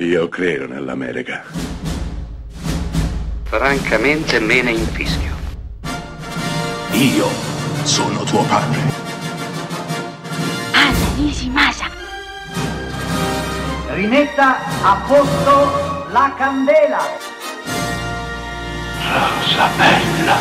Io credo nell'America. Francamente me ne infischio. Io sono tuo padre. Anna Nishimasa. Rimetta a posto la candela. Rosa bella.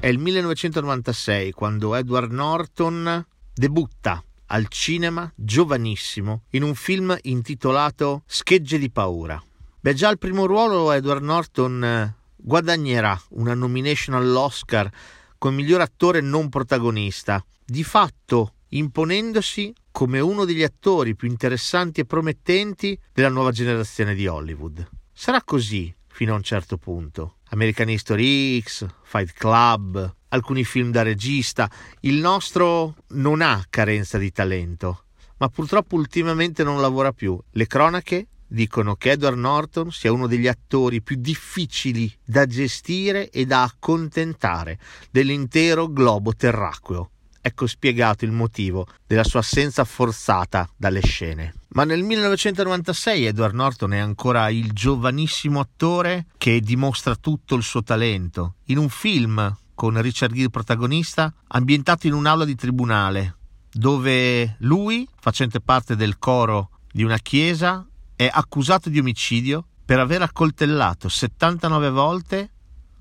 È il 1996 quando Edward Norton debutta al cinema giovanissimo in un film intitolato Schegge di paura. Beh, già al primo ruolo Edward Norton eh, guadagnerà una nomination all'Oscar come miglior attore non protagonista, di fatto imponendosi come uno degli attori più interessanti e promettenti della nuova generazione di Hollywood. Sarà così fino a un certo punto. American History X, Fight Club, alcuni film da regista. Il nostro non ha carenza di talento, ma purtroppo ultimamente non lavora più. Le cronache dicono che Edward Norton sia uno degli attori più difficili da gestire e da accontentare dell'intero globo terracqueo. Ecco spiegato il motivo della sua assenza forzata dalle scene. Ma nel 1996 Edward Norton è ancora il giovanissimo attore che dimostra tutto il suo talento. In un film con Richard Gere protagonista, ambientato in un'aula di tribunale, dove lui, facente parte del coro di una chiesa, è accusato di omicidio per aver accoltellato 79 volte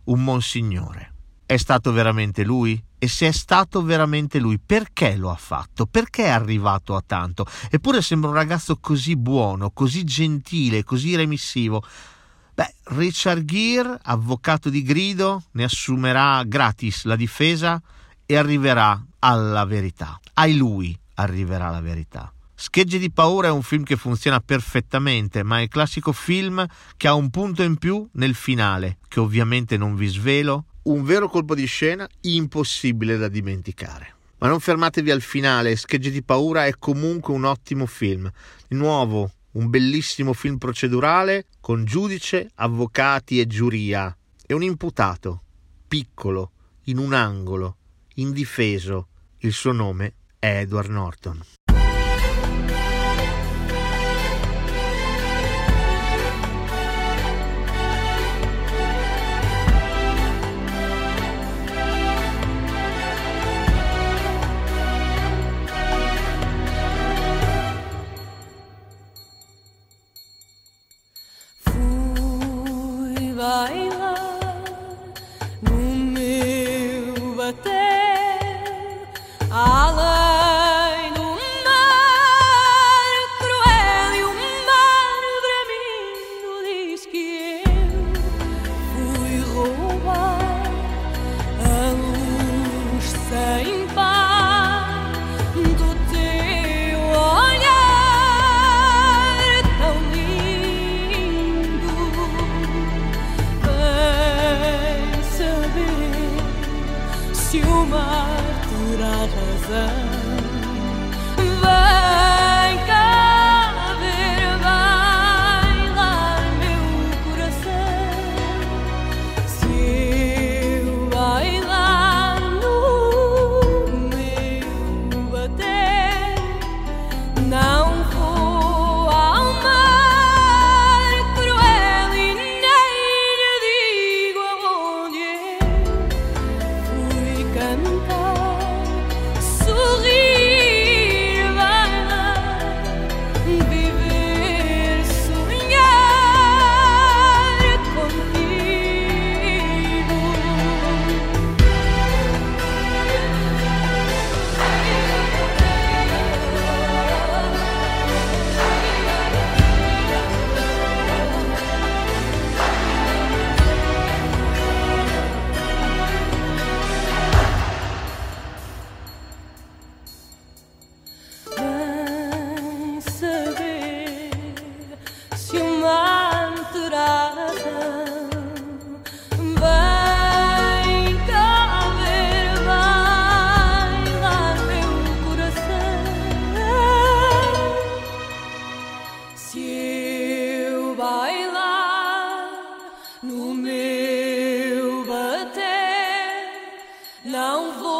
un monsignore. È stato veramente lui? E se è stato veramente lui, perché lo ha fatto? Perché è arrivato a tanto? Eppure sembra un ragazzo così buono, così gentile, così remissivo. Beh, Richard Gere, avvocato di grido, ne assumerà gratis la difesa e arriverà alla verità. Ai lui arriverà la verità. Schegge di paura è un film che funziona perfettamente, ma è il classico film che ha un punto in più nel finale, che ovviamente non vi svelo, un vero colpo di scena impossibile da dimenticare. Ma non fermatevi al finale, Schegge di paura è comunque un ottimo film. Di nuovo, un bellissimo film procedurale con giudice, avvocati e giuria e un imputato, piccolo, in un angolo, indifeso. Il suo nome è Edward Norton. I love Não vou.